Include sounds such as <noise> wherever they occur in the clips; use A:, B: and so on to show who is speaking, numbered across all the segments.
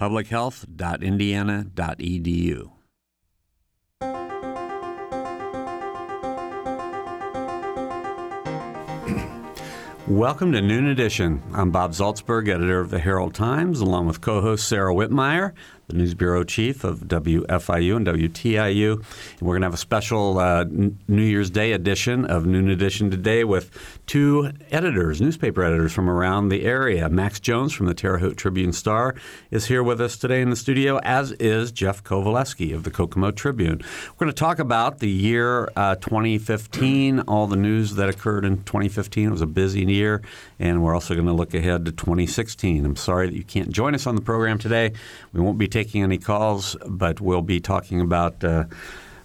A: publichealth.indiana.edu. Welcome to Noon Edition. I'm Bob Zaltsberg, editor of the Herald Times, along with co host Sarah Wittmeyer the News Bureau Chief of WFIU and WTIU. And we're going to have a special uh, New Year's Day edition of Noon Edition today with two editors, newspaper editors from around the area. Max Jones from the Terre Haute Tribune Star is here with us today in the studio, as is Jeff Kovaleski of the Kokomo Tribune. We're going to talk about the year uh, 2015, all the news that occurred in 2015. It was a busy year, and we're also going to look ahead to 2016. I'm sorry that you can't join us on the program today. We won't be taking any calls, but we'll be talking about uh,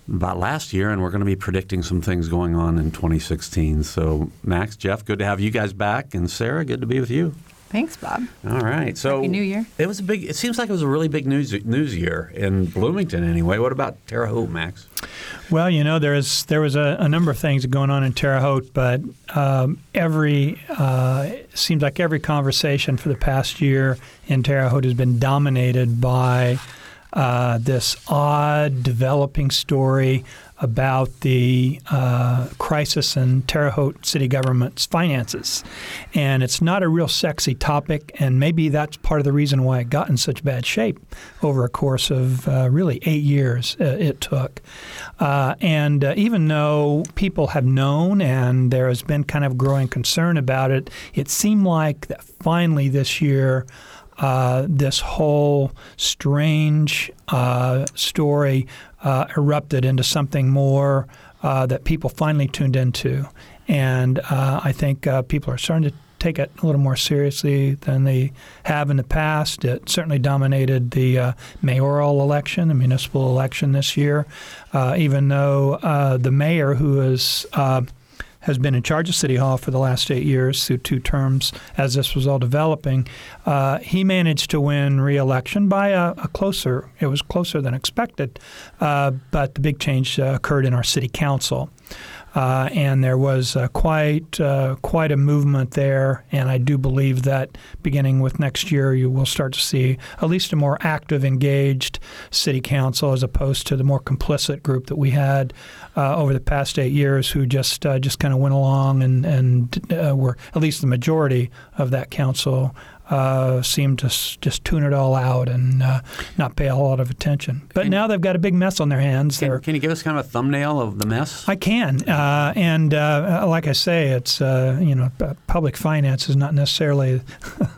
A: about last year, and we're going to be predicting some things going on in 2016. So, Max, Jeff, good to have you guys back, and Sarah, good to be with you.
B: Thanks, Bob.
A: All right. So
B: Happy New Year.
A: It was a big. It seems like it was a really big news news year in Bloomington. Anyway, what about Terre Haute, Max?
C: Well, you know, there is there was a, a number of things going on in Terre Haute, but um, every uh, seems like every conversation for the past year in Terre Haute has been dominated by uh, this odd developing story about the uh, crisis in Terre Haute city government's finances. And it's not a real sexy topic, and maybe that's part of the reason why it got in such bad shape over a course of uh, really eight years uh, it took. Uh, and uh, even though people have known and there has been kind of growing concern about it, it seemed like that finally this year. Uh, this whole strange uh, story uh, erupted into something more uh, that people finally tuned into. And uh, I think uh, people are starting to take it a little more seriously than they have in the past. It certainly dominated the uh, mayoral election, the municipal election this year, uh, even though the mayor, who is has been in charge of City Hall for the last eight years through two terms as this was all developing. Uh, he managed to win re-election by a, a, closer, it was closer than expected, uh, but the big change uh, occurred in our city council. Uh, and there was uh, quite uh, quite a movement there. And I do believe that beginning with next year, you will start to see at least a more active, engaged city council as opposed to the more complicit group that we had uh, over the past eight years, who just uh, just kind of went along and and uh, were at least the majority of that council uh, seem to s- just tune it all out and uh, not pay a whole lot of attention. But can, now they've got a big mess on their hands.
A: Can, can, you give us kind of a thumbnail of the mess?
C: I can, uh, and uh, like I say, it's uh, you know public finance is not necessarily <laughs>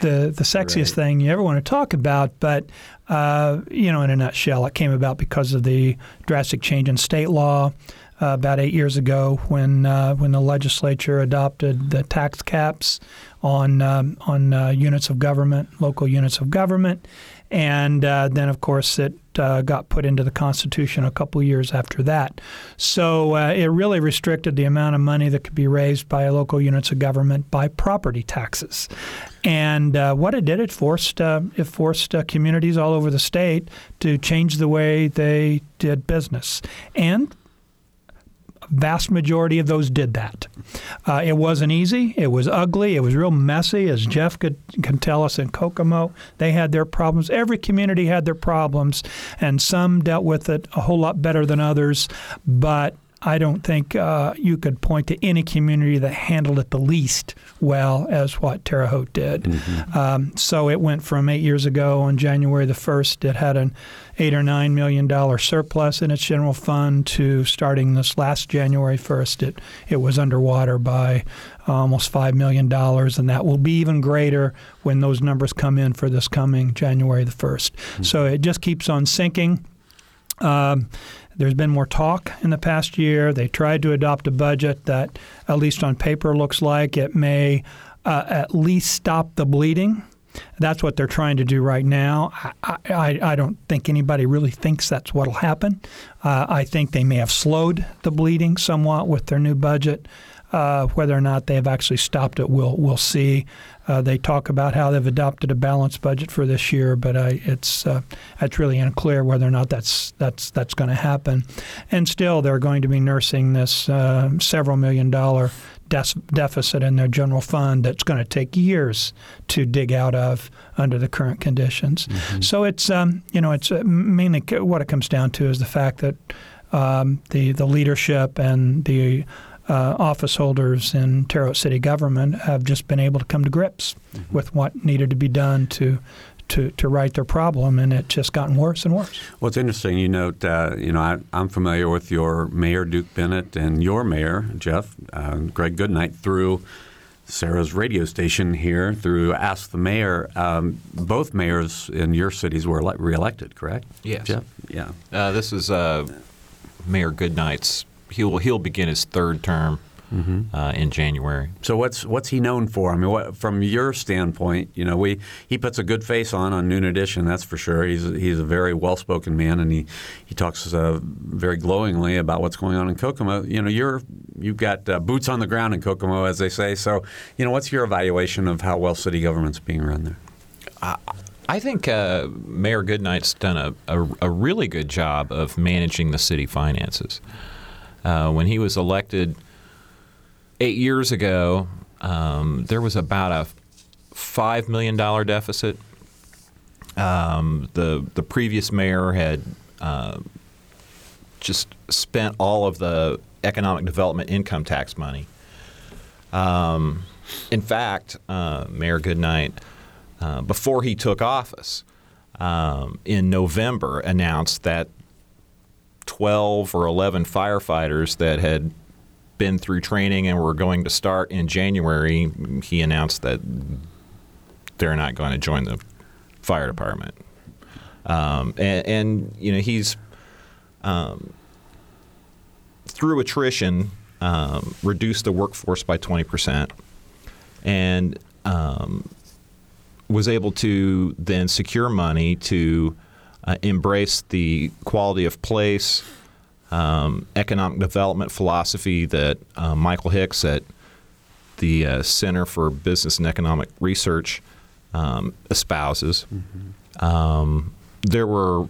C: the the sexiest right. thing you ever want to talk about, but. Uh, you know, in a nutshell, it came about because of the drastic change in state law uh, about eight years ago when uh, when the legislature adopted the tax caps on um, on uh, units of government, local units of government, and uh, then of course it uh, got put into the Constitution a couple years after that. So uh, it really restricted the amount of money that could be raised by local units of government by property taxes. And uh, what it did, it forced uh, it forced communities all over the state to change the way they did business. And vast majority of those did that. Uh, it wasn't easy. It was ugly. It was real messy, as Jeff could can tell us in Kokomo. They had their problems. Every community had their problems, and some dealt with it a whole lot better than others. But I don't think uh, you could point to any community that handled it the least well as what Terre Haute did. Mm-hmm. Um, so it went from eight years ago on January the 1st, it had an eight or nine million dollar surplus in its general fund to starting this last January 1st, it, it was underwater by almost five million dollars, and that will be even greater when those numbers come in for this coming January the 1st. Mm-hmm. So it just keeps on sinking. Um, there's been more talk in the past year. They tried to adopt a budget that, at least on paper, looks like it may uh, at least stop the bleeding. That's what they're trying to do right now. I, I, I don't think anybody really thinks that's what will happen. Uh, I think they may have slowed the bleeding somewhat with their new budget. Uh, whether or not they have actually stopped it, we'll we'll see. Uh, they talk about how they've adopted a balanced budget for this year, but it's uh, it's really unclear whether or not that's that's that's going to happen. And still, they're going to be nursing this uh, several million dollar deficit in their general fund that's going to take years to dig out of under the current conditions. Mm-hmm. So it's um, you know it's uh, mainly what it comes down to is the fact that um, the the leadership and the uh, office holders in Haute City government have just been able to come to grips mm-hmm. with what needed to be done to to, to right their problem, and it's just gotten worse and worse.
A: Well, it's interesting. You note, uh, you know, I, am familiar with your mayor, Duke Bennett, and your mayor, Jeff, uh, Greg Goodnight, through Sarah's radio station here, through Ask the Mayor. Um, both mayors in your cities were ele- reelected, correct?
B: Yes.
A: Jeff? Yeah.
B: Uh, this is uh, Mayor Goodnight's he'll he'll begin his third term mm-hmm. uh, in January.
A: So what's what's he known for? I mean, what, from your standpoint, you know, we he puts a good face on on Noon Edition, that's for sure. He's he's a very well spoken man, and he he talks uh, very glowingly about what's going on in Kokomo. You know, you're you've got uh, boots on the ground in Kokomo, as they say. So, you know, what's your evaluation of how well city government's being run there?
B: I think uh, Mayor Goodnight's done a, a, a, really good job of managing the city finances. Uh, when he was elected eight years ago, um, there was about a five million dollar deficit. Um, the the previous mayor had uh, just spent all of the economic development income tax money. Um, in fact, uh, Mayor Goodnight, uh, before he took office um, in November, announced that 12 or 11 firefighters that had been through training and were going to start in January, he announced that they're not going to join the fire department. Um, and, and, you know, he's um, through attrition um, reduced the workforce by 20% and um, was able to then secure money to uh, embrace the quality of place, um, economic development philosophy that uh, Michael Hicks at the uh, Center for Business and Economic Research um, espouses. Mm-hmm. Um, there were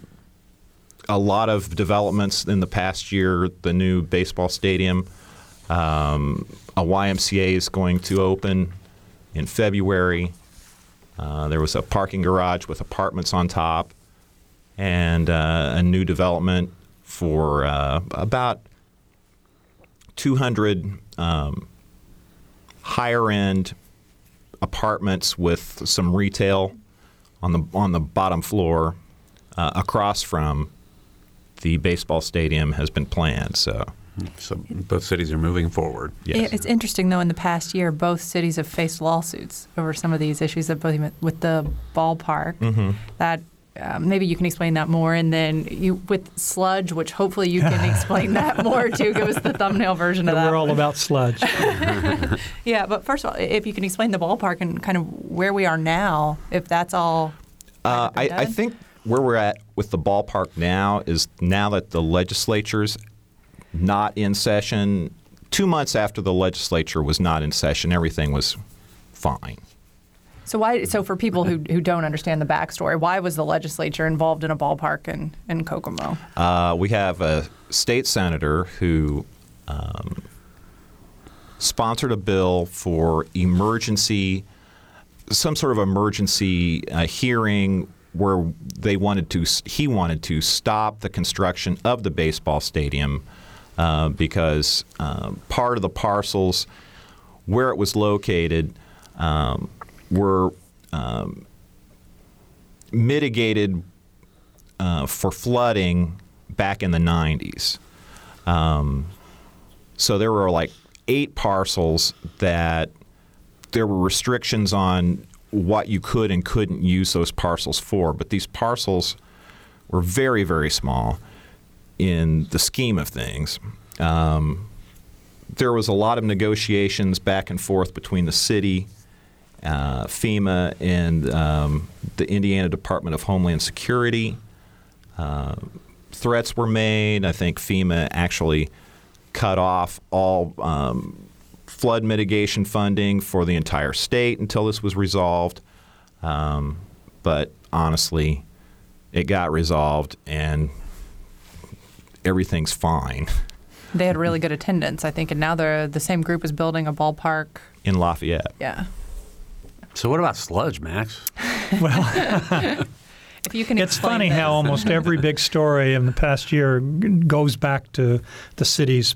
B: a lot of developments in the past year. The new baseball stadium, um, a YMCA is going to open in February. Uh, there was a parking garage with apartments on top and uh, a new development for uh, about 200 um, higher end apartments with some retail on the on the bottom floor uh, across from the baseball stadium has been planned. So.
A: So both cities are moving forward.
D: Yes. It's interesting, though. In the past year, both cities have faced lawsuits over some of these issues. Of both with the ballpark, mm-hmm. that um, maybe you can explain that more. And then you with sludge, which hopefully you can <laughs> explain that more too. Give us the thumbnail version of that.
C: We're all about sludge. <laughs>
D: yeah, but first of all, if you can explain the ballpark and kind of where we are now, if that's all.
B: Uh, I, I think where we're at with the ballpark now is now that the legislature's not in session. Two months after the legislature was not in session, everything was fine.
D: So why? So for people who, who don't understand the backstory, why was the legislature involved in a ballpark in in Kokomo?
B: Uh, we have a state senator who um, sponsored a bill for emergency, some sort of emergency uh, hearing where they wanted to. He wanted to stop the construction of the baseball stadium uh, because uh, part of the parcels where it was located. Um, were um, mitigated uh, for flooding back in the 90s. Um, so there were like eight parcels that there were restrictions on what you could and couldn't use those parcels for. But these parcels were very, very small in the scheme of things. Um, there was a lot of negotiations back and forth between the city uh, FEMA, and um, the Indiana Department of Homeland Security. Uh, threats were made. I think FEMA actually cut off all um, flood mitigation funding for the entire state until this was resolved. Um, but honestly, it got resolved and everything's fine
D: They had really good attendance, I think, and now they're the same group is building a ballpark.
B: in Lafayette.
D: Yeah.
A: So what about sludge, Max? <laughs>
C: Well, <laughs>
D: If you can
C: it's funny
D: this.
C: how almost every big story in the past year goes back to the city's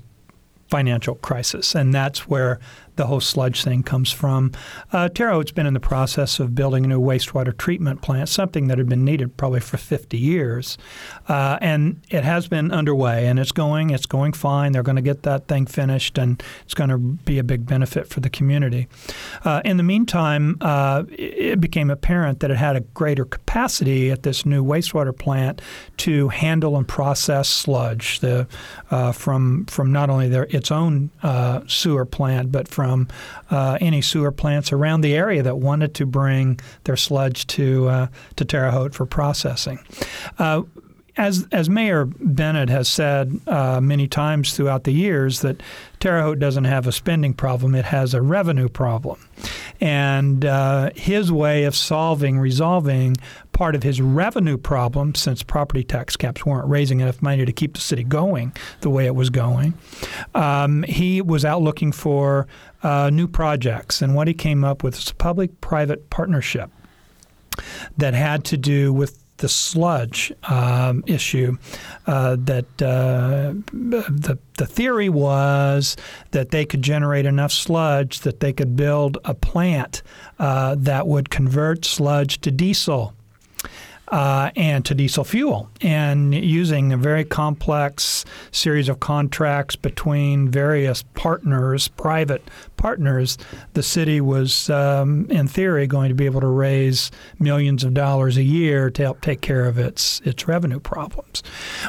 C: financial crisis, and that's where the whole sludge thing comes from. Uh, Terre Haute's been in the process of building a new wastewater treatment plant, something that had been needed probably for 50 years, uh, and it has been underway, and it's going. It's going fine. They're going to get that thing finished, and it's going to be a big benefit for the community. Uh, in the meantime, uh, it became apparent that it had a greater capacity at this new wastewater plant to handle and process sludge the, uh, from from not only their its own uh, sewer plant, but from uh, any sewer plants around the area that wanted to bring their sludge to uh, to Terre Haute for processing. Uh, as as Mayor Bennett has said uh, many times throughout the years, that Terre Haute doesn't have a spending problem; it has a revenue problem. And uh, his way of solving, resolving part of his revenue problem, since property tax caps weren't raising enough money to keep the city going the way it was going, um, he was out looking for uh, new projects. And what he came up with was a public-private partnership that had to do with the sludge um, issue. Uh, that uh, the the theory was that they could generate enough sludge that they could build a plant uh, that would convert sludge to diesel. Uh, and to diesel fuel, and using a very complex series of contracts between various partners, private partners, the city was, um, in theory, going to be able to raise millions of dollars a year to help take care of its its revenue problems.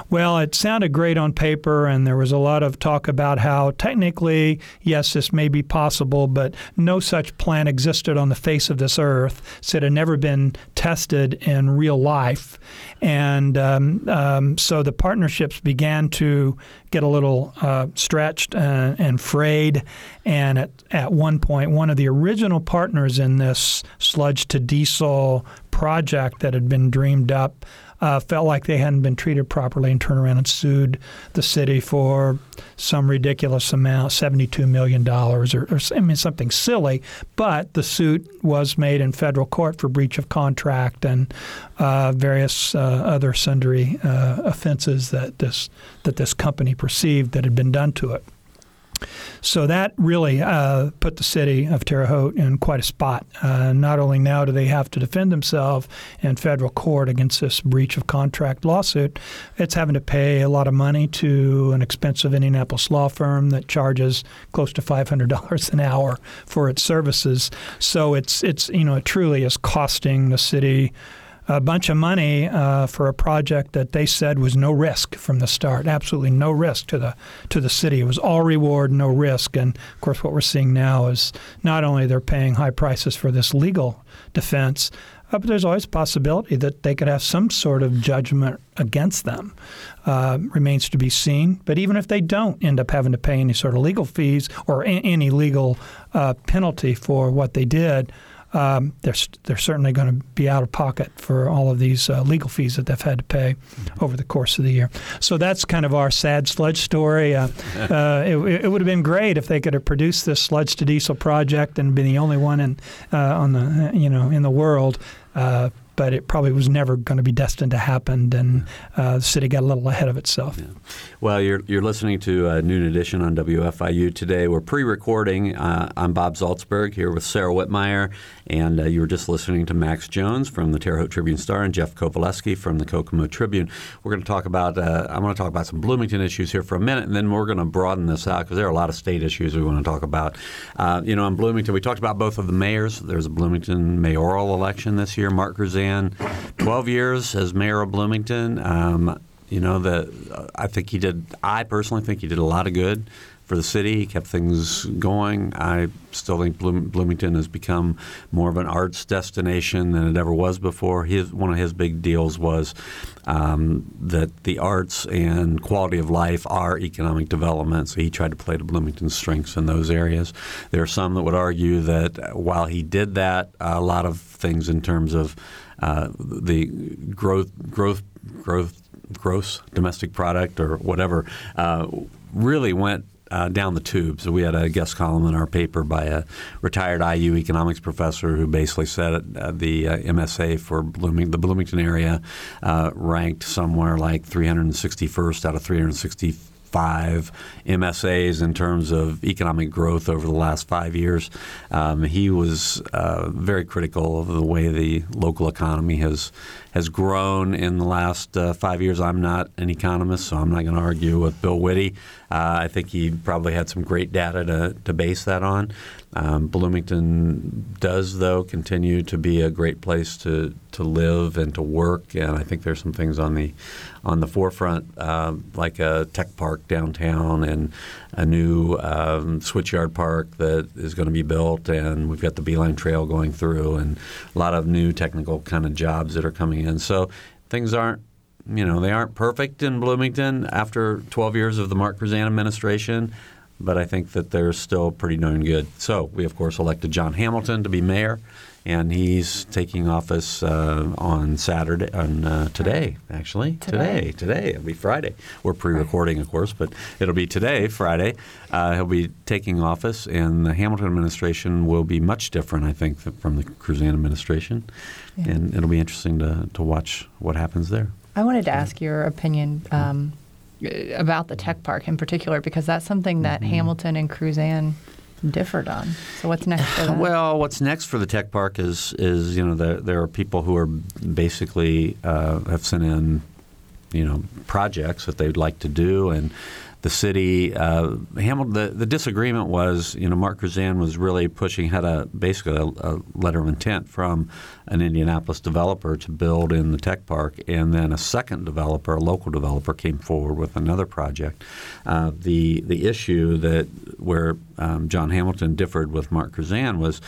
C: Well, it sounded great on paper, and there was a lot of talk about how technically, yes, this may be possible, but no such plan existed on the face of this earth. So it had never been tested in real life, and um, um, so the partnerships began to get a little uh, stretched uh, and frayed. And at, at one point, one of the original partners in this sludge to diesel project that had been dreamed up uh, felt like they hadn't been treated properly and turned around and sued the city for some ridiculous amount, $72 million or, or I mean, something silly. But the suit was made in federal court for breach of contract and uh, various uh, other sundry uh, offenses that this, that this company perceived that had been done to it. So that really uh, put the city of Terre Haute in quite a spot. Uh, not only now do they have to defend themselves in federal court against this breach of contract lawsuit, it's having to pay a lot of money to an expensive Indianapolis law firm that charges close to $500 an hour for its services. So it's it's you know it truly is costing the city a bunch of money uh, for a project that they said was no risk from the start. Absolutely no risk to the to the city. It was all reward, no risk. And of course, what we're seeing now is not only they're paying high prices for this legal defense, uh, but there's always a possibility that they could have some sort of judgment against them. Uh, remains to be seen. But even if they don't end up having to pay any sort of legal fees or a- any legal uh, penalty for what they did, um, they're, they're certainly going to be out of pocket for all of these uh, legal fees that they've had to pay over the course of the year. So that's kind of our sad sludge story. Uh, <laughs> uh, it, it would have been great if they could have produced this sludge to diesel project and been the only one in uh, on the you know in the world. But it probably was never going to be destined to happen, and uh, the city got a little ahead of itself.
A: Well, you're, you're listening to uh, Noon Edition on WFIU today. We're pre recording. Uh, I'm Bob Zaltsberg here with Sarah Wittmeyer, and uh, you were just listening to Max Jones from the Terre Haute Tribune Star and Jeff Kovaleski from the Kokomo Tribune. We're going to talk about, uh, I'm going to talk about some Bloomington issues here for a minute, and then we're going to broaden this out because there are a lot of state issues we want to talk about. Uh, you know, in Bloomington, we talked about both of the mayors. There's a Bloomington mayoral election this year. Mark Kruzan, 12 years as mayor of Bloomington. Um, you know, the, I think he did, I personally think he did a lot of good for the city. Kept things going. I still think Bloom, Bloomington has become more of an arts destination than it ever was before. His one of his big deals was um, that the arts and quality of life are economic development. So he tried to play to Bloomington's strengths in those areas. There are some that would argue that while he did that, a lot of things in terms of uh, the growth, growth, growth, gross domestic product or whatever uh, really went uh, down the tube. So we had a guest column in our paper by a retired IU economics professor who basically said uh, the uh, MSA for Blooming, the Bloomington area uh, ranked somewhere like 361st out of 360 five MSAs in terms of economic growth over the last five years. Um, he was uh, very critical of the way the local economy has has grown in the last uh, five years. I'm not an economist, so I'm not going to argue with Bill Witte. Uh, I think he probably had some great data to, to base that on. Um, Bloomington does, though, continue to be a great place to, to live and to work, and I think there's some things on the on the forefront, uh, like a tech park downtown and a new um, switchyard park that is going to be built, and we've got the B-Line Trail going through, and a lot of new technical kind of jobs that are coming in. So things aren't you know, they aren't perfect in Bloomington after 12 years of the Mark Kruzan administration, but I think that they're still pretty darn good. So we, of course, elected John Hamilton to be mayor, and he's taking office uh, on Saturday, on uh, today, actually.
D: Today.
A: today. Today. It'll be Friday. We're pre-recording, of course, but it'll be today, Friday. Uh, he'll be taking office, and the Hamilton administration will be much different, I think, from the Kruzan administration.
D: Yeah.
A: And it'll be interesting to, to watch what happens there.
D: I wanted to ask your opinion um, about the tech park in particular because that's something that
A: Mm-hmm.
D: Hamilton and Kruzan differed on. So what's next?
A: Well, what's next for the tech park is is you know there there are people who are basically uh, have sent in you know projects that they'd like to do and. The city, uh, Hamilton. The, the disagreement was, you know, Mark Kruzan was really pushing, had a basically a, a letter of intent from an Indianapolis developer to build in the tech park, and then a second developer, a local developer, came forward with another project. Uh, the the issue that where um, John Hamilton differed with Mark Kruzan was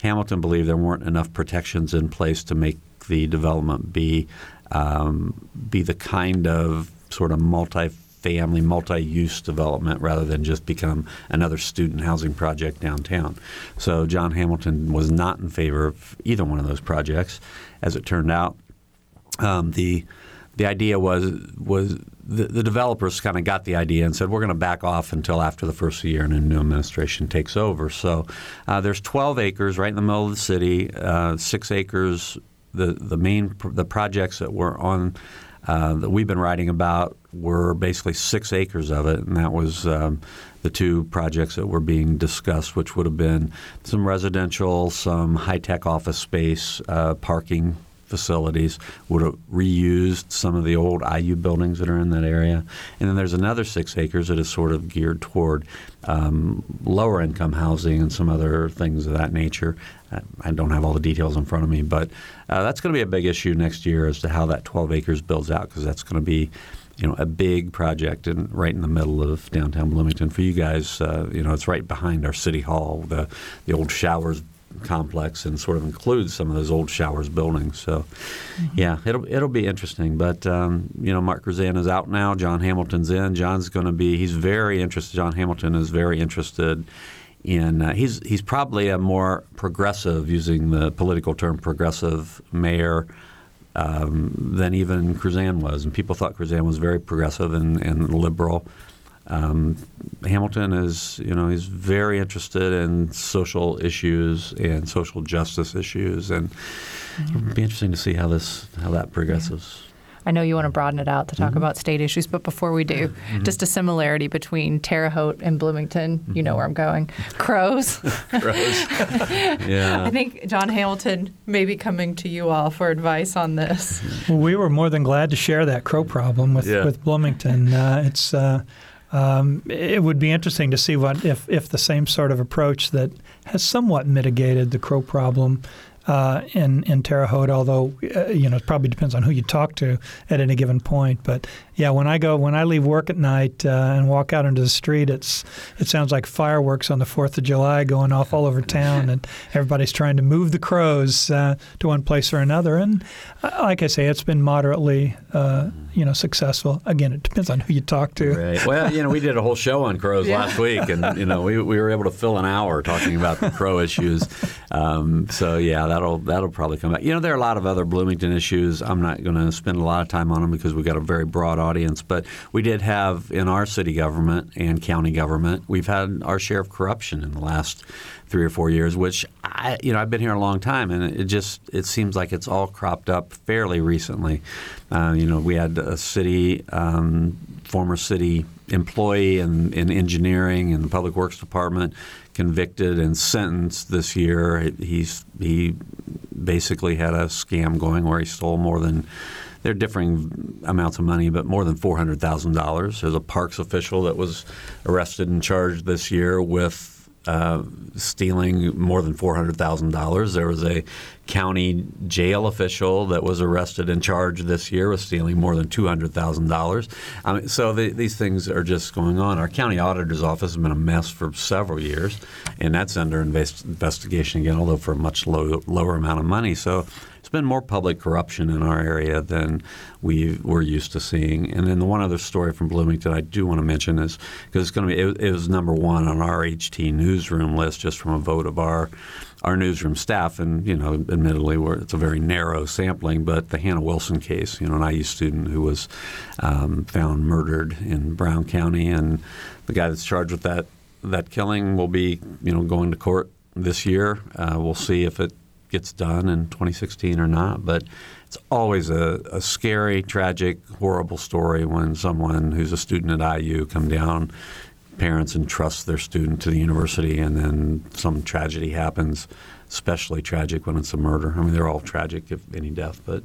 A: Hamilton believed there weren't enough protections in place to make the development be um, be the kind of sort of multi family, multi-use development rather than just become another student housing project downtown. So John Hamilton was not in favor of either one of those projects. As it turned out, um, the the idea was was the, the developers kind of got the idea and said we're going to back off until after the first year and a new administration takes over. So uh, there's 12 acres right in the middle of the city, uh, six acres. The the main the projects that were on uh, that we've been writing about were basically six acres of it, and that was um, the two projects that were being discussed, which would have been some residential, some high tech office space, uh, parking facilities, would have reused some of the old IU buildings that are in that area. And then there's another six acres that is sort of geared toward um, lower income housing and some other things of that nature. I- don't have all the details in front of me, but uh, that's going to be a big issue next year as to how that 12 acres builds out because that's going to be you know, a big project in, right in the middle of downtown Bloomington. For you guys, uh, you know, it's right behind our city hall, the the old showers complex, and sort of includes some of those old showers buildings. So, yeah, it'll it'll be interesting. But um, you know, Mark Kruzan is out now. John Hamilton's in. John's going to be. He's very interested. John Hamilton is very interested. In, uh, he's he's probably a more progressive, using the political term progressive mayor um, than even Kruzan was. And people thought Kruzan was very progressive and, and liberal. Um, Hamilton is, you know, he's very interested in social issues and social justice issues, and it'll be interesting to see how this how that progresses.
D: I know you want to broaden it out to
A: Mm-hmm.
D: talk about state issues, but before we do, just a similarity between Terre Haute and Bloomington. You know where I'm going. Crows. <laughs> I <laughs>
A: Yeah, I
D: think John Hamilton may be coming to you all for advice on this.
C: Well, we were more than glad to share that crow problem with,
A: Yeah.
C: with Bloomington. Uh, it's uh, um, it would be interesting to see what if, if the same sort of approach that has somewhat mitigated the crow problem uh, in in Terre Haute. Although uh, you know, it probably depends on who you talk to at any given point. But yeah, when I go when I leave work at night uh, and walk out into the street, it's it sounds like fireworks on the Fourth of July going off all over town, and everybody's trying to move the crows uh, to one place or another. And uh, like I say, it's been moderately uh, you know successful. Again, it depends on who you talk to.
A: Right. Well, you know, we did a whole show on crows
D: Yeah.
A: last week, and you know, we, we were able to fill an hour talking about the crow issues. Um, so yeah, that'll that'll probably come back. You know, there are a lot of other Bloomington issues. I'm not going to spend a lot of time on them because we've got a very broad audience. But we did have in our city government and county government, we've had our share of corruption in the last three or four years, which I, you know, I've been here a long time, and it just it seems like it's all cropped up fairly recently. Uh, you know, we had a city, um, former city employee in, in engineering in the public works department convicted and sentenced this year. He's he basically had a scam going where he stole more than they're differing amounts of money, but more than four hundred thousand dollars. There's a parks official that was arrested and charged this year with uh, stealing more than four hundred thousand dollars. There was a county jail official that was arrested and charged this year with stealing more than two hundred thousand dollars. I mean, so the, these things are just going on. Our county auditor's office has been a mess for several years, and that's under invest- investigation again, although for a much low, lower amount of money. So been more public corruption in our area than we were used to seeing. And then the one other story from Bloomington I do want to mention is because it's going to be it, it was number one on our HT newsroom list just from a vote of our our newsroom staff. And you know, admittedly, it's a very narrow sampling, but the Hannah Wilson case, you know, an IU student who was um, found murdered in Brown County, and the guy that's charged with that that killing will be you know going to court this year. Uh, we'll see if it gets done in 2016 or not. But it's always a, a scary, tragic, horrible story when someone who's a student at IU come down, parents entrust their student to the university, and then some tragedy happens. Especially tragic when it's a murder. I mean, they're all tragic if any death, but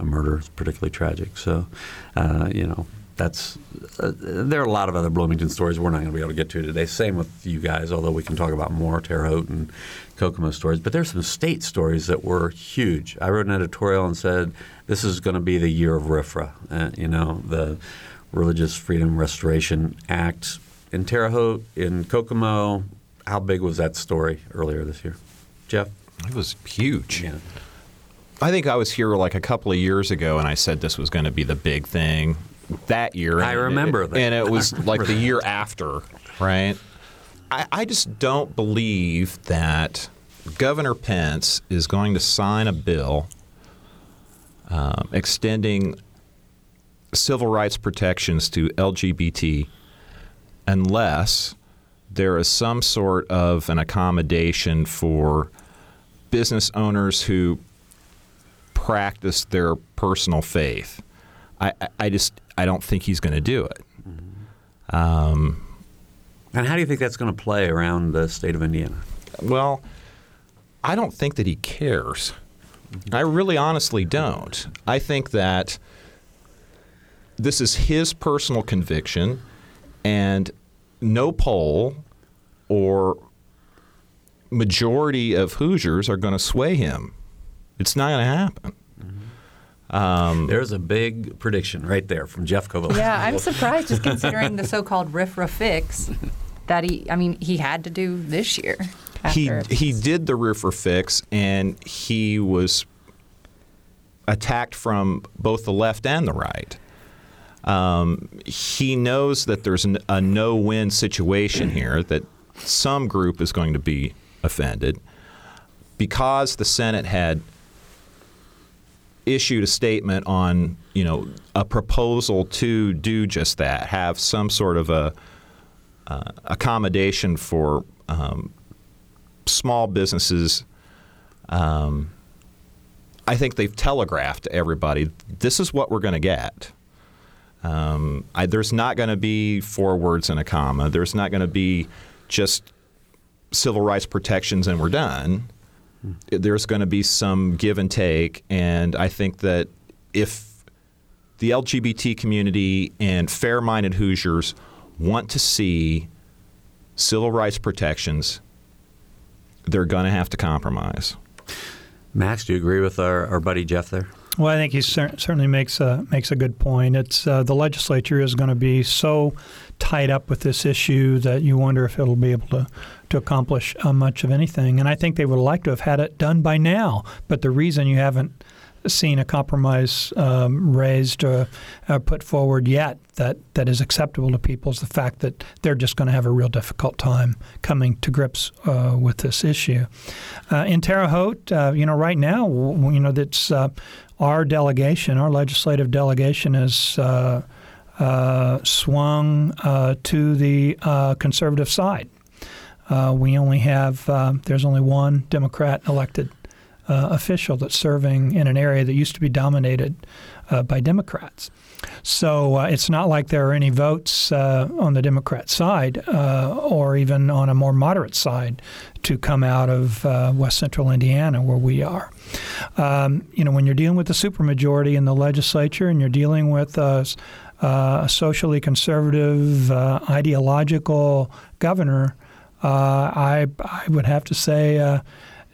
A: a murder is particularly tragic. So, uh, you know, that's uh, there are a lot of other Bloomington stories we're not going to be able to get to today. Same with you guys, although we can talk about more Terre Haute and Kokomo stories. But there's some state stories that were huge. I wrote an editorial and said this is going to be the year of RFRA. Uh, you know, the Religious Freedom Restoration Act in Terre Haute, in Kokomo. How big was that story earlier this year, Jeff?
B: It was huge.
A: Yeah.
B: I think I was here like a couple of years ago, and I said this was going to be the big thing that year.
A: I remember
B: it,
A: that.
B: and it was like the
A: that.
B: year after, right? I, I just don't believe that Governor Pence is going to sign a bill um, extending civil rights protections to LGBT unless there is some sort of an accommodation for business owners who practice their personal faith. I- I just I don't think he's going to do it. Mm-hmm. Um,
A: And how do you think that's going to play around the state of Indiana?
B: well, I don't think that he cares. Mm-hmm. I really honestly don't. I think that this is his personal conviction, and no poll or majority of Hoosiers are going to sway him. It's not going to happen. Mm-hmm.
A: There's a big prediction right there from Jeff Koval.
D: Yeah, I'm surprised just considering the so-called RFRA fix that he, I mean, he had to do this year.
B: he he did the RFRA fix and he was attacked from both the left and the right. Um, he knows that there's an, a no-win situation here that some group is going to be offended because the Senate had issued a statement on you know a proposal to do just that, have some sort of a uh, accommodation for um, small businesses. Um, I think they've telegraphed to everybody this is what we're going to get. Um, I, there's not going to be four words and a comma. There's not going to be just civil rights protections and we're done. There's going to be some give and take, and I think that if the LGBT community and fair-minded Hoosiers want to see civil rights protections, they're going to have to compromise.
A: Max, do you agree with our, our buddy Jeff there?
C: Well, I think he cer- certainly makes a makes a good point. It's uh, the legislature is going to be so tied up with this issue that you wonder if it'll be able to to accomplish uh, much of anything. And I think they would like to have had it done by now. But the reason you haven't seen a compromise um, raised or uh, put forward yet that, that is acceptable to people is the fact that they're just going to have a real difficult time coming to grips uh, with this issue. Uh, in Terre Haute, uh, you know, right now, you know, that's uh, our delegation, our legislative delegation is. Uh, swung to the conservative side. we only have, there's only one Democrat elected uh, official that's serving in an area that used to be dominated uh, by Democrats. So uh, it's not like there are any votes uh, on the Democrat side uh, or even on a more moderate side to come out of uh, West Central Indiana, where we are. Um, you know, when you're dealing with the supermajority in the legislature and you're dealing with a socially conservative, ideological governor, I, I would have to say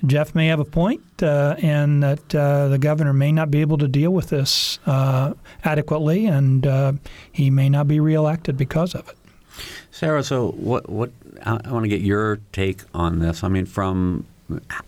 C: Jeff may have a point, uh, and that uh, the governor may not be able to deal with this uh, adequately, and uh, he may not be reelected because of it.
A: Sarah, so what? What I, want to get your take on this. I mean, from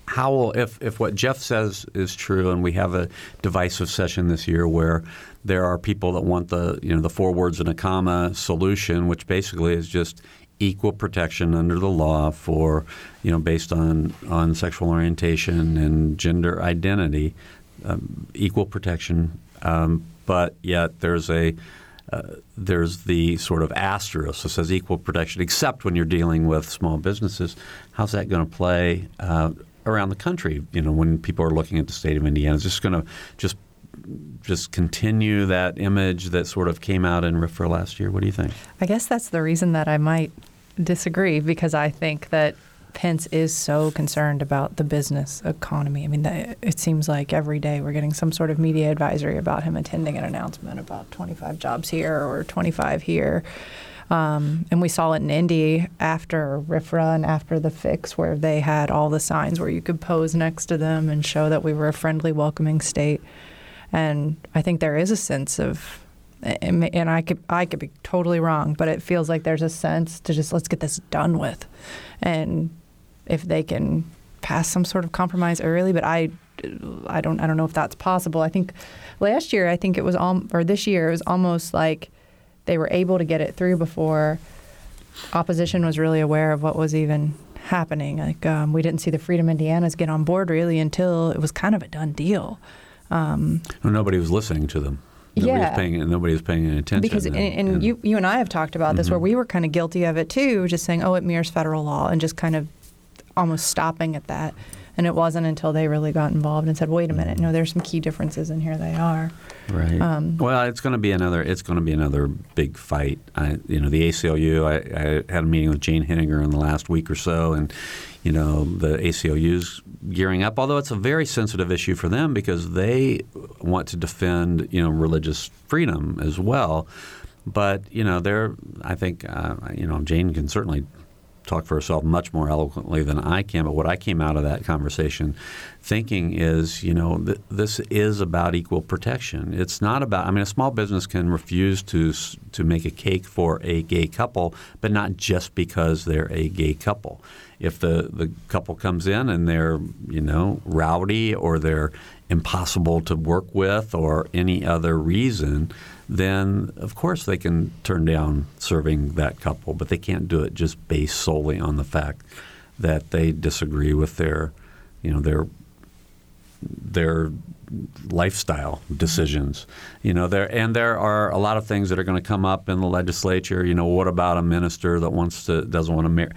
A: how if if what Jeff says is true, and we have a divisive session this year where there are people that want the you know the four words and a comma solution, which basically is just equal protection under the law for, you know, based on, on sexual orientation and gender identity, um, equal protection. Um, but yet there's a uh, there's the sort of asterisk that says equal protection, except when you're dealing with small businesses. How's that going to play uh, around the country? You know, when people are looking at the state of Indiana, is this going to just just continue that image that sort of came out in RFRA last year? What do you think?
D: I guess that's the reason that I might disagree because I think that Pence is so concerned about the business economy. I mean, it seems like every day we're getting some sort of media advisory about him attending an announcement about 25 jobs here or 25 here. Um, and we saw it in Indy after RFRA and after the fix, where they had all the signs where you could pose next to them and show that we were a friendly, welcoming state. And I think there is a sense of and I could I could be totally wrong, but it feels like there's a sense to just let's get this done with, and if they can pass some sort of compromise early, but I I don't I don't know if that's possible. I think last year I think it was all or this year it was almost like they were able to get it through before opposition was really aware of what was even happening. Like um, we didn't see the Freedom Indianas get on board really until it was kind of a done deal.
A: Um, well, nobody was listening to them. Nobody yeah. was paying. Nobody was paying any attention.
D: Because and, and, and you you and I have talked about this, mm-hmm. where we were kind of guilty of it too, just saying, "Oh, it mirrors federal law," and just kind of almost stopping at that. And it wasn't until they really got involved and said, "Wait a minute, no, there's some key differences, and here they are."
A: Right. Um, well, it's going to be another. It's going to be another big fight. I, you know, the ACLU. I, I, had a meeting with Jane Henegar in the last week or so, and you know, the ACLU's gearing up. Although it's a very sensitive issue for them because they want to defend, you know, religious freedom as well. But you know, they're. I think uh, you know, Jane can certainly talk for herself much more eloquently than I can. But what I came out of that conversation thinking is, you know, th- this is about equal protection. It's not about. I mean, a small business can refuse to to make a cake for a gay couple, but not just because they're a gay couple. If the the couple comes in and they're, you know, rowdy or they're impossible to work with or any other reason then of course they can turn down serving that couple, but they can't do it just based solely on the fact that they disagree with their, you know, their their lifestyle mm-hmm. decisions. You know, there and there are a lot of things that are going to come up in the legislature. You know, what about a minister that wants to doesn't want to marry?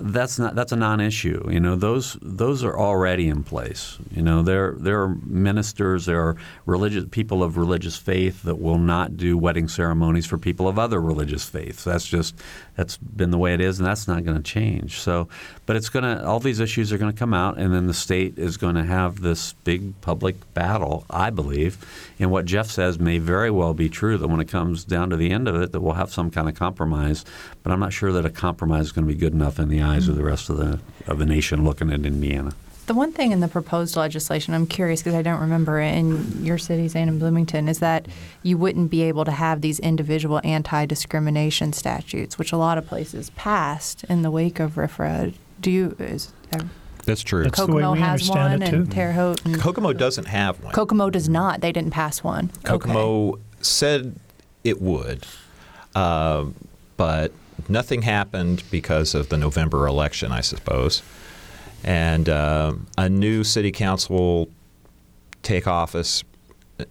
A: That's not that's a non-issue. You know, those those are already in place. You know, there there are ministers, there are religious people of religious faith that will not do wedding ceremonies for people of other religious faiths. That's just that's been the way it is, and that's not going to change. So, but it's going to all these issues are going to come out, and then the state is going to have this big public battle. I believe, and what Jeff says may very well be true that when it comes down to the end of it, that we'll have some kind of compromise. But I'm not sure that a compromise is going to be good enough in the eyes of the rest of the of the nation looking at Indiana.
D: The one thing in the proposed legislation, I'm curious because I don't remember in your cities and in Bloomington, is that you wouldn't be able to have these individual anti-discrimination statutes, which a lot of places passed in the wake of RFRA. Do you? Is, uh,
B: That's true.
C: That's- the way
D: Kokomo
C: we
D: has
C: understand
D: one,
C: it,
D: and
C: too.
D: Terre Haute. And
B: Kokomo doesn't have one.
D: Kokomo does not. They didn't pass one. Okay.
B: Kokomo said it would, uh, but nothing happened because of the November election, I suppose. And uh, a new city council will take office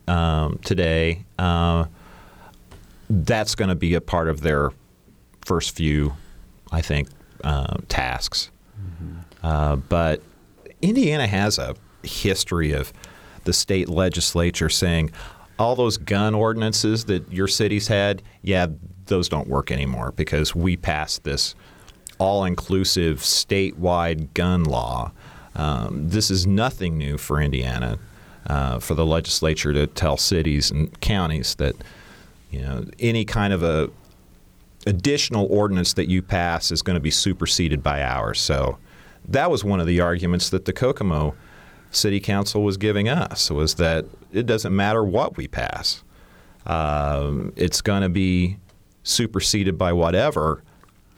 B: um, today. Uh, that's going to be a part of their first few, I think, uh, tasks. Uh, but Indiana has a history of the state legislature saying all those gun ordinances that your cities had, yeah, those don't work anymore because we passed this all inclusive statewide gun law. Um, this is nothing new for Indiana, uh, for the legislature to tell cities and counties that you know any kind of a additional ordinance that you pass is going to be superseded by ours. So that was one of the arguments that the Kokomo City Council was giving us was that it doesn't matter what we pass. Um, it's going to be superseded by whatever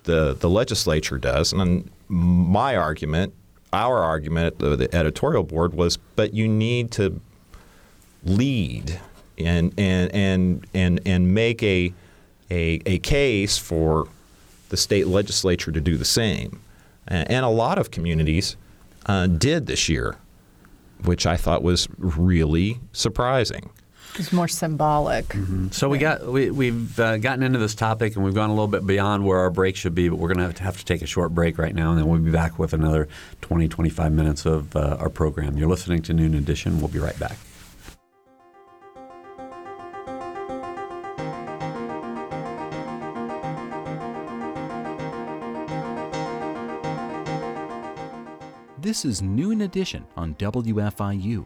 B: the the legislature does. And my argument, our argument at the, editorial board was, but you need to lead and and and and and make a a, a case for the state legislature to do the same. And, and a lot of communities uh, did this year, which I thought was really surprising.
D: It's more symbolic.
A: So we got we, we've uh, gotten into this topic and we've gone a little bit beyond where our break should be, but we're going to have to have to take a short break right now, and then we'll be back with another 20, 25 minutes of uh, our program. You're listening to Noon Edition. We'll be right back.
E: This is Noon Edition on WFIU.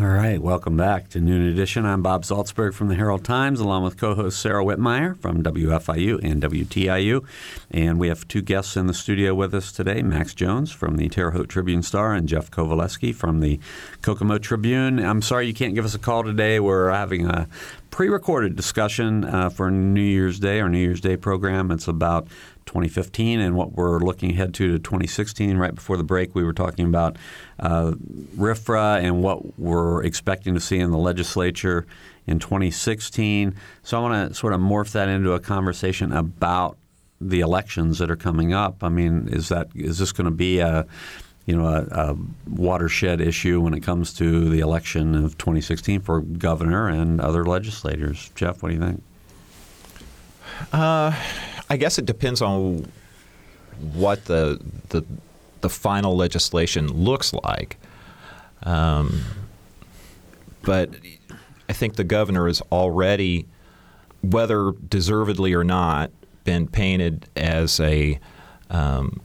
A: All right, welcome back to Noon Edition. I'm Bob Zaltsberg from the Herald Times, along with co-host Sarah Wittmeyer from WFIU and WTIU. And we have two guests in the studio with us today, Max Jones from the Terre Haute Tribune Star and Jeff Kovaleski from the Kokomo Tribune. I'm sorry you can't give us a call today. We're having a pre-recorded discussion uh, for New Year's Day, our New Year's Day program. It's about 2015 and what we're looking ahead to to 2016. Right before the break, we were talking about uh, RFRA and what we're expecting to see in the legislature in 2016. So I want to sort of morph that into a conversation about the elections that are coming up. I mean, is that is this going to be a you know, a, a, watershed issue when it comes to the election of 2016 for governor and other legislators. Jeff, what do you think?
B: Uh, I guess it depends on what the the, the final legislation looks like. Um, but I think the governor has already, whether deservedly or not, been painted as a um,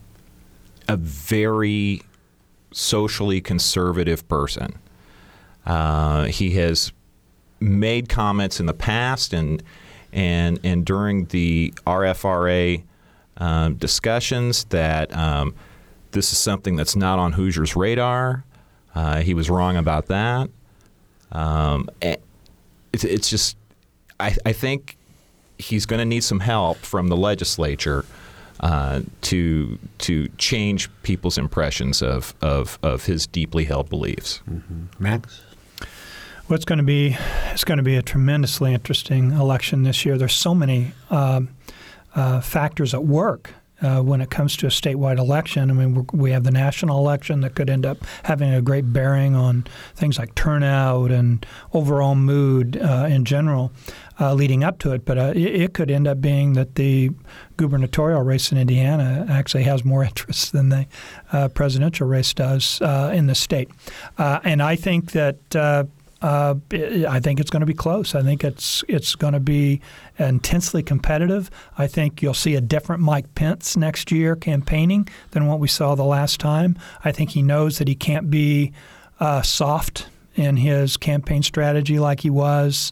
B: a very socially conservative person. Uh, he has made comments in the past and and and during the RFRA um, discussions that um, this is something that's not on Hoosiers' radar. Uh, he was wrong about that. Um, it's, it's just, I, I think he's going to need some help from the legislature uh, to to change people's impressions of, of, of his deeply held beliefs.
A: Mm-hmm. Max?
C: It's going to be it's going to be a tremendously interesting election this year. There's so many um, uh, factors at work uh, when it comes to a statewide election. I mean, we have the national election that could end up having a great bearing on things like turnout and overall mood uh, in general uh, leading up to it. But uh, it, it, could end up being that the gubernatorial race in Indiana actually has more <laughs> interest than the uh, presidential race does uh, in the state. and I think that uh, I think it's going to be close. I think it's it's going to be intensely competitive. I think you'll see a different Mike Pence next year campaigning than what we saw the last time. I think he knows that he can't be uh, soft in his campaign strategy like he was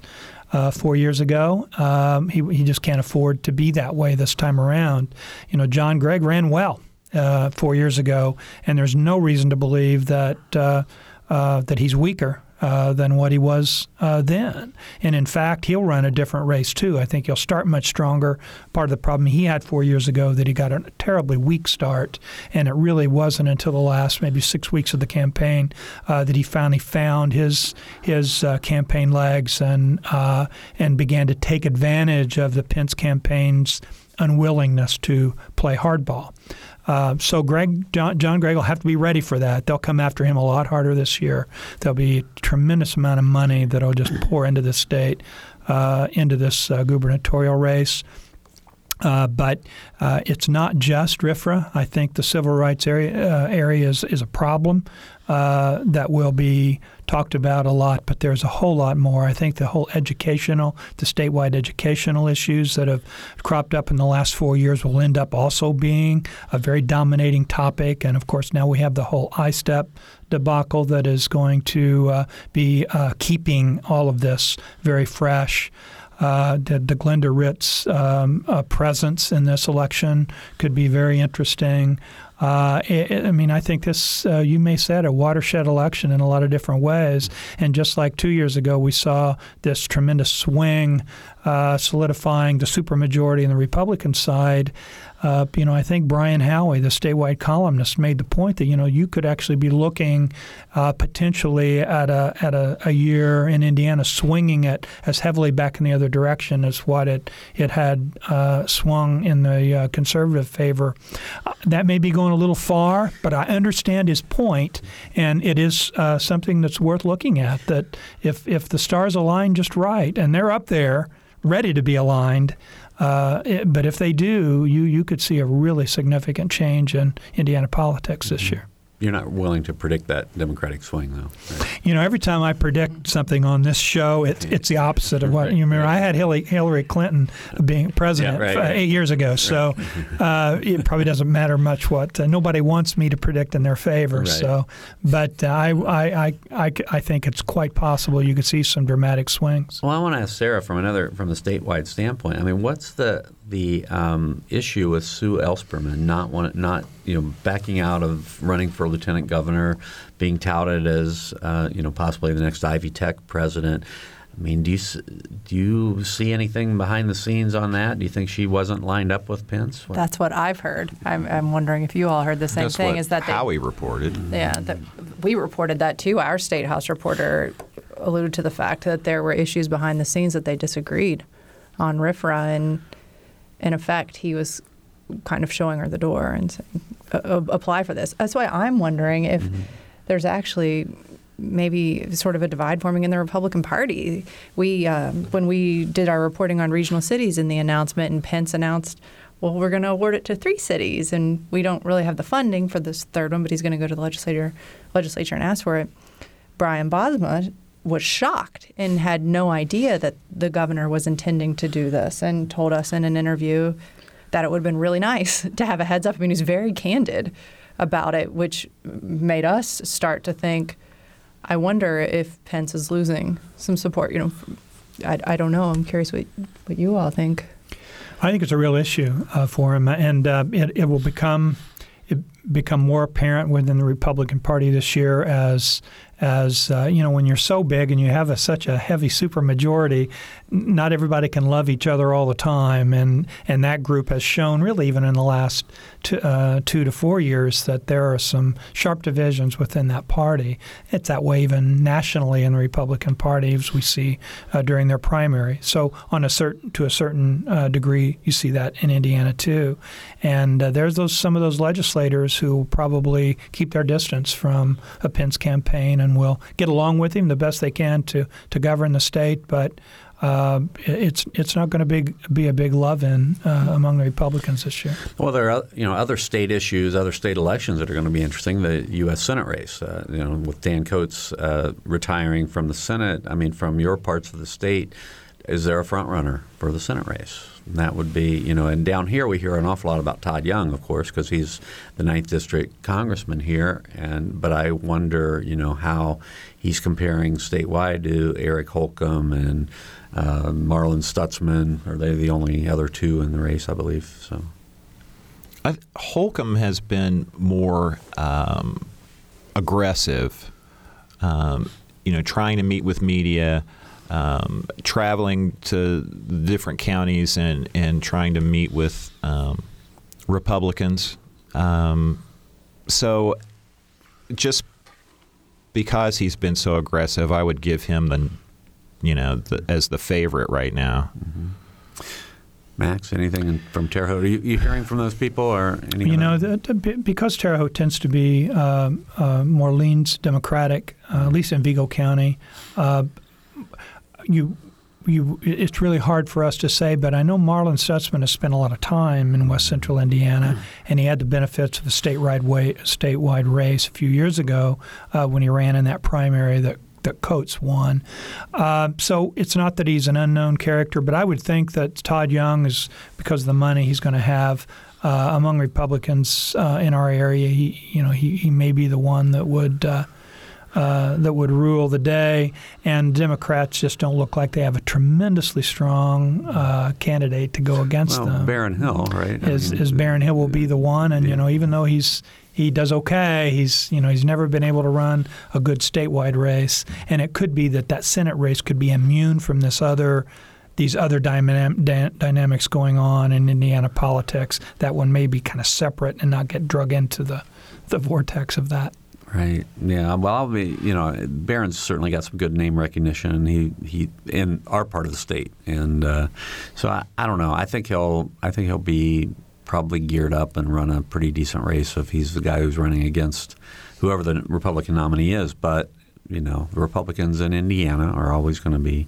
C: uh, four years ago. Um, he, he just can't afford to be that way this time around. You know, John Gregg ran well uh, four years ago, and there's no reason to believe that uh, uh, that he's weaker uh, than what he was uh, then. And in fact, he'll run a different race too. I think he'll start much stronger. Part of the problem he had four years ago that he got a terribly weak start, and it really wasn't until the last maybe six weeks of the campaign uh, that he finally found his his uh, campaign legs and uh, and began to take advantage of the Pence campaign's unwillingness to play hardball. Uh, so Gregg, John, John Gregg will have to be ready for that. They'll come after him a lot harder this year. There'll be a tremendous amount of money that'll just pour into the state, uh, into this uh, gubernatorial race. Uh, but uh, it's not just RFRA. I think the civil rights area, uh, area is, is a problem uh, that will be talked about a lot, but there's a whole lot more. I think the whole educational, the statewide educational issues that have cropped up in the last four years will end up also being a very dominating topic. And of course, now we have the whole I-STEP debacle that is going to uh, be uh, keeping all of this very fresh. Uh, the, the, Glenda Ritz um, uh, presence in this election could be very interesting. Uh, it, I mean, I think this, uh, you may say, a watershed election in a lot of different ways. And just like two years ago, we saw this tremendous swing uh, solidifying the supermajority on the Republican side. Uh, you know, I think Brian Howey, the statewide columnist, made the point that you know you could actually be looking uh, potentially at a at a, a, year in Indiana swinging it as heavily back in the other direction as what it it had uh, swung in the uh, conservative favor. Uh, that may be going a little far, but I understand his point, and it is uh, something that's worth looking at. That if if the stars align just right, and they're up there ready to be aligned. Uh, it, but if they do, you you could see a really significant change in Indiana politics this mm-hmm. year.
A: You're not willing to predict that Democratic swing, though. Right?
C: You know, every time I predict something on this show, it's it's the opposite of what you remember. I had Hillary, Hillary Clinton being president yeah, right, right. eight years ago, so <laughs> uh, it probably doesn't matter much what uh, nobody wants me to predict in their favor. So, but uh, I, I, I, I think it's quite possible you could see some dramatic swings.
A: Well, I want to ask Sarah from another from the statewide standpoint. I mean, what's the the um, issue with Sue Ellspermann not want, not you know backing out of running for lieutenant governor, being touted as uh, you know possibly the next Ivy Tech president. I mean, do you do you see anything behind the scenes on that? Do you think she wasn't lined up with Pence?
D: What? That's what I've heard. I'm, I'm, wondering if you all heard the same
B: That's
D: thing.
B: What
D: is that
B: Howey reported?
D: Yeah, that we reported that too. Our state house reporter alluded to the fact that there were issues behind the scenes that they disagreed on RFRA, and in effect, he was kind of showing her the door and saying, apply for this. That's why I'm wondering if mm-hmm. there's actually maybe sort of a divide forming in the Republican Party. We, uh, when we did our reporting on regional cities in the announcement, and Pence announced, well, we're going to award it to three cities, and we don't really have the funding for this third one, but he's going to go to the legislature, legislature and ask for it. Brian Bosma was shocked and had no idea that the governor was intending to do this and told us in an interview that it would have been really nice <laughs> to have a heads up. I mean, he's very candid about it, which made us start to think, I wonder if Pence is losing some support. You know, I, I don't know. I'm curious what, what you all think.
C: I think it's a real issue uh, for him, and uh, it, it will become – it, become more apparent within the Republican Party this year as as uh, you know when you're so big and you have a, such a heavy supermajority, not everybody can love each other all the time, and and that group has shown really even in the last two, uh, two to four years that there are some sharp divisions within that party. It's that way even nationally in the Republican Party as we see uh, during their primary. So on a certain to a certain uh, degree, you see that in Indiana too, and uh, there's those some of those legislators who probably keep their distance from a Pence campaign and will get along with him the best they can to to govern the state, but. Uh, it's it's not going to be be a big love in uh, among the Republicans this year.
A: Well, there are you know other state issues, other state elections that are going to be interesting. The U.S. Senate race, uh, you know, with Dan Coats uh, retiring from the Senate. I mean, from your parts of the state, is there a front runner for the Senate race? And that would be, you know, and down here we hear an awful lot about Todd Young, of course, because he's the ninth district congressman here. And but I wonder, you know, how he's comparing statewide to Eric Holcomb and uh, Marlin Stutzman. Are they the only other two in the race? I believe so.
B: I, Holcomb has been more um, aggressive, um, you know, trying to meet with media, um, traveling to different counties and, and trying to meet with um, Republicans. Um, so just because he's been so aggressive, I would give him the, you know, the, as the favorite right now.
A: Mm-hmm. Max, anything from Terre Haute? Are you, you hearing from those people or any?
C: You know, the, the, because Terre Haute tends to be uh, uh, more leans Democratic, uh, at least in Vigo County. Uh, you, you, it's really hard for us to say, but I know Marlin Stutzman has spent a lot of time in West Central Indiana, and he had the benefits of a statewide way, statewide race a few years ago uh, when he ran in that primary that that Coats won. Uh, so it's not that he's an unknown character, but I would think that Todd Young is because of the money he's going to have uh, among Republicans uh, in our area. He, you know, he, he may be the one that would. Uh, that would rule the day, and Democrats just don't look like they have a tremendously strong uh, candidate to go against
A: well,
C: them.
A: Baron Hill, right?
C: Is, is Baron Hill will be the one, and yeah. you know, even though he's he does okay. He's you know he's never been able to run a good statewide race, and it could be that that Senate race could be immune from this other these other dynam- dynamics going on in Indiana politics. That one may be kind of separate and not get drug into the the vortex of that.
A: Right. Yeah. Well, I'll be. You know, Baron's certainly got some good name recognition. He he in our part of the state, and uh, so I, I don't know. I think he'll. I think he'll be probably geared up and run a pretty decent race if he's the guy who's running against whoever the Republican nominee is. But you know, the Republicans in Indiana are always going to be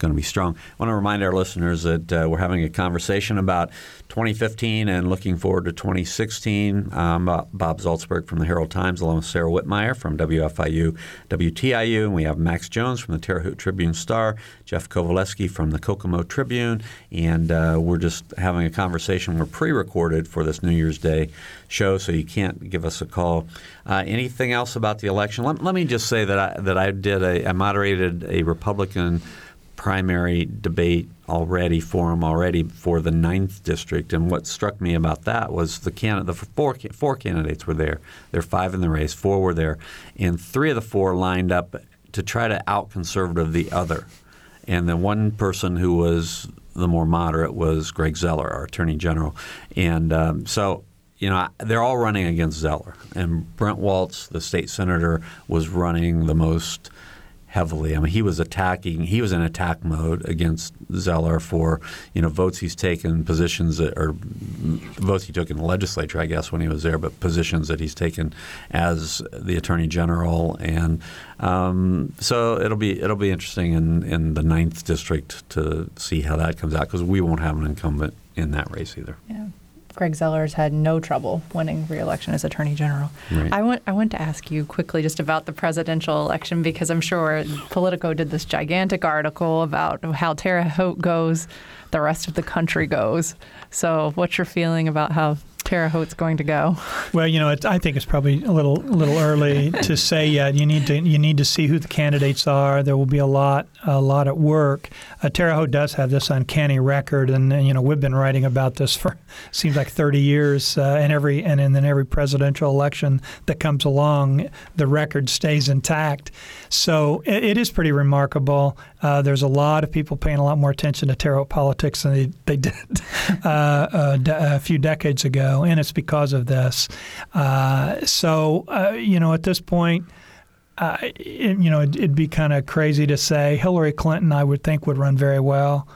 A: going to be strong. I want to remind our listeners that uh, we're having a conversation about 2015 and looking forward to 2016. Um, Bob Zaltsberg from the Herald Times, along with Sarah Wittmeyer from WFIU, WTIU, and we have Max Jones from the Terre Haute Tribune Star, Jeff Kovaleski from the Kokomo Tribune, and uh, we're just having a conversation. We're pre-recorded for this New Year's Day show, so you can't give us a call. Uh, anything else about the election? Let, let, me just say that I, that I did a, I moderated a Republican primary debate already for him already for the ninth district. And what struck me about that was the candidate, the four four candidates were there. There are five in the race. Four were there, and three of the four lined up to try to out conservative the other. And the one person who was the more moderate was Greg Zoeller, our attorney general. And um, so you know, they're all running against Zoeller. And Brent Waltz, the state senator, was running the most heavily. I mean, he was attacking. He was in attack mode against Zoeller for you know votes he's taken, positions that, or votes he took in the legislature, I guess, when he was there, but positions that he's taken as the attorney general, and um, so it'll be it'll be interesting in in the ninth district to see how that comes out because we won't have an incumbent in that race either.
D: Yeah. Greg Zoeller's had no trouble winning re-election as Attorney General. Right. I want I want to ask you quickly just about the presidential election because I'm sure Politico did this gigantic article about how Terre Haute goes, the rest of the country goes. So, what's your feeling about how Terre Haute's going to go.
C: Well, you know, it, I think it's probably a little a little early <laughs> to say yet. You need to you need to see who the candidates are. There will be a lot a lot at work. Uh, Terre Haute does have this uncanny record, and, and, you know we've been writing about this for <laughs> seems like 30 years. Uh, and every and in every presidential election that comes along, the record stays intact. So it, it is pretty remarkable. Uh, there's a lot of people paying a lot more attention to Terre Haute politics than they, they did <laughs> uh, a, a, few decades ago, and it's because of this. Uh, so, uh, you know, at this point, uh, it, you know, it'd, it'd be kind of crazy to say Hillary Clinton, I would think, would run very well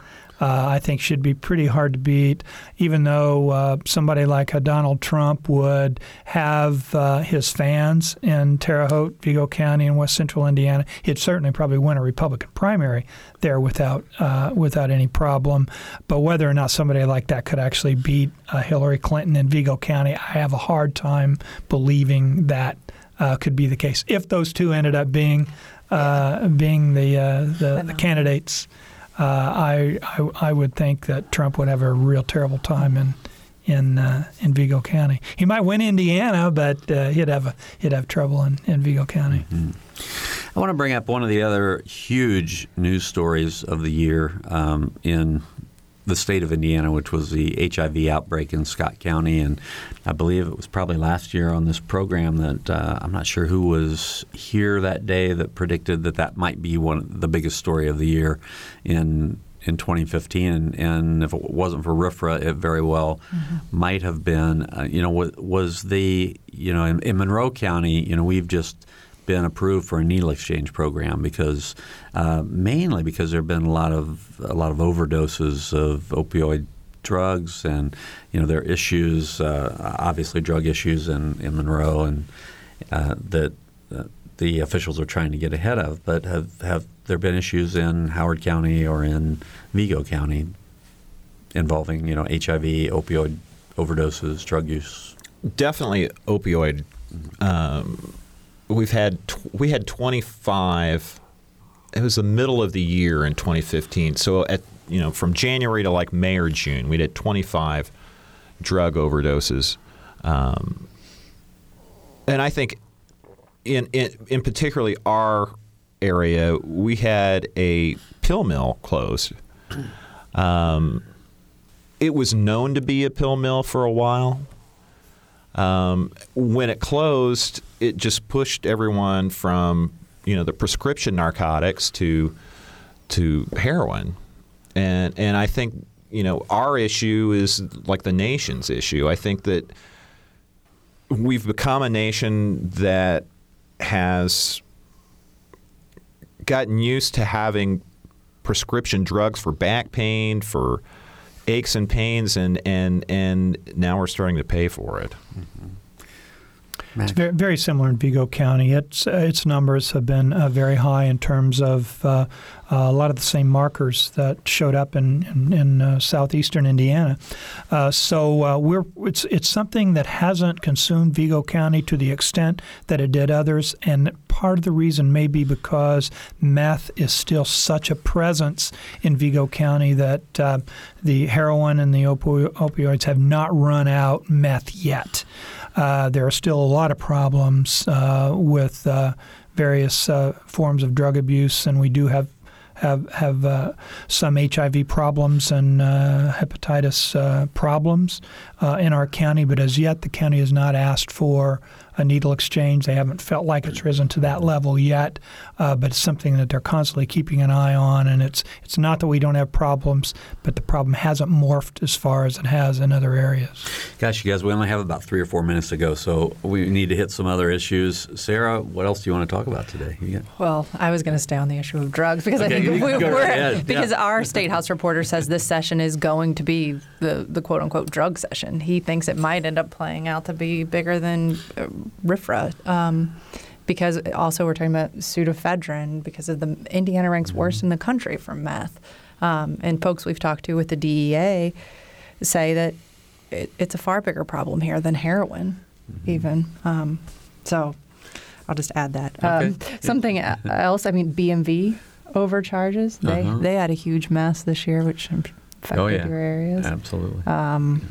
C: uh, I think should be pretty hard to beat, even though uh, somebody like a Donald Trump would have uh, his fans in Terre Haute, Vigo County, and West Central Indiana. He'd certainly probably win a Republican primary there without uh, without any problem. But whether or not somebody like that could actually beat uh, Hillary Clinton in Vigo County, I have a hard time believing that uh, could be the case. If those two ended up being being the the, the candidates uh, I, I, I would think that Trump would have a real terrible time in in uh, in Vigo County. He might win Indiana, but uh, he'd have a, he'd have trouble in, in Vigo County.
A: Mm-hmm. I want to bring up one of the other huge news stories of the year um, in the state of Indiana, which was the HIV outbreak in Scott County, and I believe it was probably last year on this program that uh, I'm not sure who was here that day that predicted that that might be one the biggest story of the year in in 2015, and, and if it wasn't for RFRA, it very well mm-hmm. might have been. Uh, you know, was the you know in, in Monroe County, you know, we've just been approved for a needle exchange program because uh, mainly because there have been a lot of a lot of overdoses of opioid drugs and you know there are issues uh, obviously drug issues in, in Monroe and uh, that uh, the officials are trying to get ahead of but have have there been issues in Howard County or in Vigo County involving you know HIV opioid overdoses drug use?
B: Definitely opioid um, we've had we had 25 it was the middle of the year in 2015 so at you know from january to like may or june we did 25 drug overdoses. Um, and i think in, in in particularly our area we had a pill mill closed. Um, it was known to be a pill mill for a while um, when it closed, it just pushed everyone from you know the prescription narcotics to to heroin, and and I think you know our issue is like the nation's issue. I think that we've become a nation that has gotten used to having prescription drugs for back pain, for aches and pains, and and and now we're starting to pay for it. Mm-hmm.
C: It's very, very, similar in Vigo County. Its uh, its numbers have been uh, very high in terms of uh, uh a lot of the same markers that showed up in in, in uh, southeastern Indiana. Uh, so we're it's it's something that hasn't consumed Vigo County to the extent that it did others, and part of the reason may be because meth is still such a presence in Vigo County that the heroin and the opi- opioids have not run out meth yet. Uh, there are still a lot of problems uh, with uh, various uh, forms of drug abuse, and we do have have have uh, some HIV problems and uh, hepatitis uh, problems in our county. But as yet, the county has not asked for a needle exchange. They haven't felt like it's risen to that level yet, uh, but it's something that they're constantly keeping an eye on. And it's it's not that we don't have problems, but the problem hasn't morphed as far as it has in other areas.
A: Gosh, you guys, we only have about three or four minutes to go, so we need to hit some other issues. Sarah, what else do you want to talk about today?
D: Well, I was going to stay on the issue of drugs because okay, I think we, are <laughs> because yeah. our state house reporter says this session is going to be the the quote unquote drug session. He thinks it might end up playing out to be bigger than RFRA. Um, because also we're talking about pseudoephedrine because of the Indiana ranks mm-hmm. worst in the country for meth. Um, and folks we've talked to with the DEA say that it, it's a far bigger problem here than heroin, mm-hmm. even. Um, so I'll just add that. Okay. Um, something else, I mean, BMV overcharges. They uh-huh. they had a huge mess this year, which affected
A: oh, yeah.
D: your areas.
A: Absolutely. Um,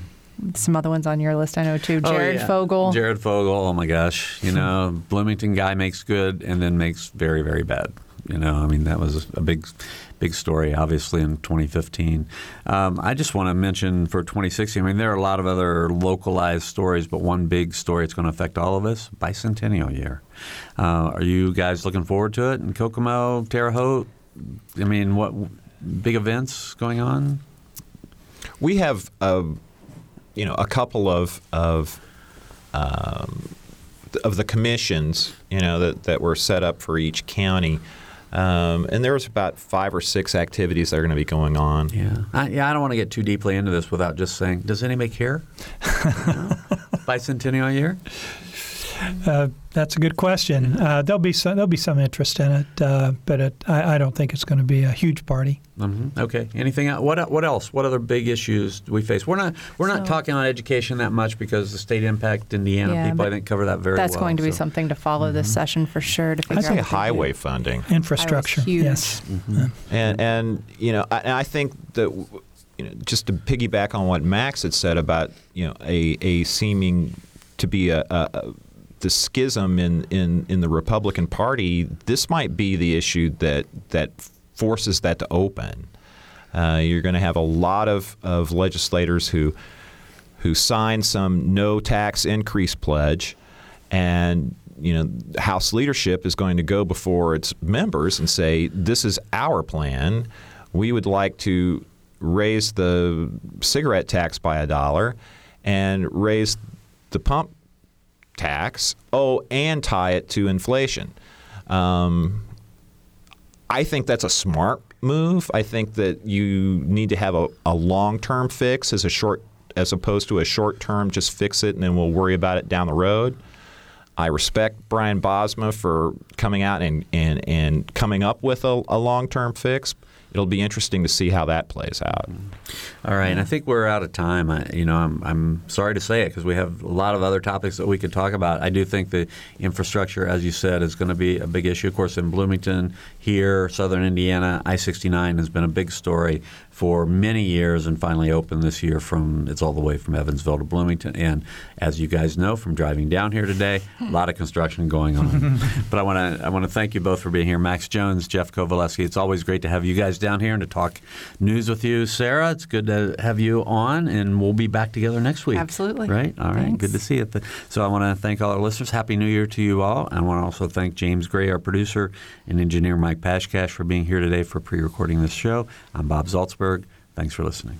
D: some other ones on your list I know too.
A: Oh,
D: Jared
A: yeah.
D: Fogle.
A: Jared Fogle. Oh my gosh. You know, Bloomington guy makes good and then makes very, very bad. You know, I mean, that was a big, big story, obviously, in 2015. Um, I just want to mention for 2016, I mean, there are a lot of other localized stories, but one big story that's going to affect all of us bicentennial year. Uh, are you guys looking forward to it in Kokomo, Terre Haute? I mean, what big events going on?
B: We have, uh, you know, a couple of of um, of the commissions, you know, that, that were set up for each county, um, and there's about five or six activities that are going to be going on.
A: Yeah, I, yeah. I don't want to get too deeply into this without just saying, does anybody care? <laughs> Bicentennial year?
C: Uh, that's a good question. Uh, there'll be some, there'll be some interest in it, uh, but it, I, I don't think it's going to be a huge party.
A: hmm Okay. Anything else? What what else? What other big issues do we face? We're not we're not talking on education that much because the state impact Indiana
D: Yeah,
A: people I
D: but
A: think cover that very well.
D: That's
A: well.
D: going to be something to follow this session for sure to figure
B: I'd
D: out.
B: say
D: do.
B: highway funding.
C: Infrastructure,
D: huge.
C: yes.
B: And and you know, I, and I think that you know, just to piggyback on what Max had said about you know a, a seeming to be a, a, a the schism in, in, in the Republican Party, this might be the issue that that forces that to open. Uh, you're going to have a lot of, of legislators who who sign some no tax increase pledge, and you know House leadership is going to go before its members and say, "This is our plan. We would like to raise the cigarette tax by a dollar, and raise the pump tax. Oh, and tie it to inflation." Um, I think that's a smart move. I think that you need to have a, a long term fix as a short as opposed to a short term just fix it and then we'll worry about it down the road. I respect Brian Bosma for coming out and, and, and coming up with a, a long term fix. It'll be interesting to see how that plays out. Mm-hmm.
A: All right, and I think we're out of time. I, you know, I'm, I'm sorry to say it because we have a lot of other topics that we could talk about. I do think the infrastructure, as you said, is going to be a big issue. Of course, in Bloomington, here, Southern Indiana, I-69 has been a big story for many years, and finally opened this year. From it's all the way from Evansville to Bloomington, and as you guys know from driving down here today, a lot of construction going on. <laughs> but I want to I want to thank you both for being here, Max Jones, Jeff Kovaleski. It's always great to have you guys down here and to talk news with you, Sarah. It's good to have you on, and we'll be back together next week.
D: Absolutely.
A: Right. All right.
D: Thanks.
A: Good to see you. So I want to thank all our listeners. Happy New Year to you all. I want to also thank James Gray, our producer, and engineer Mike Pashkash for being here today for pre-recording this show. I'm Bob Zaltsberg. Thanks for listening.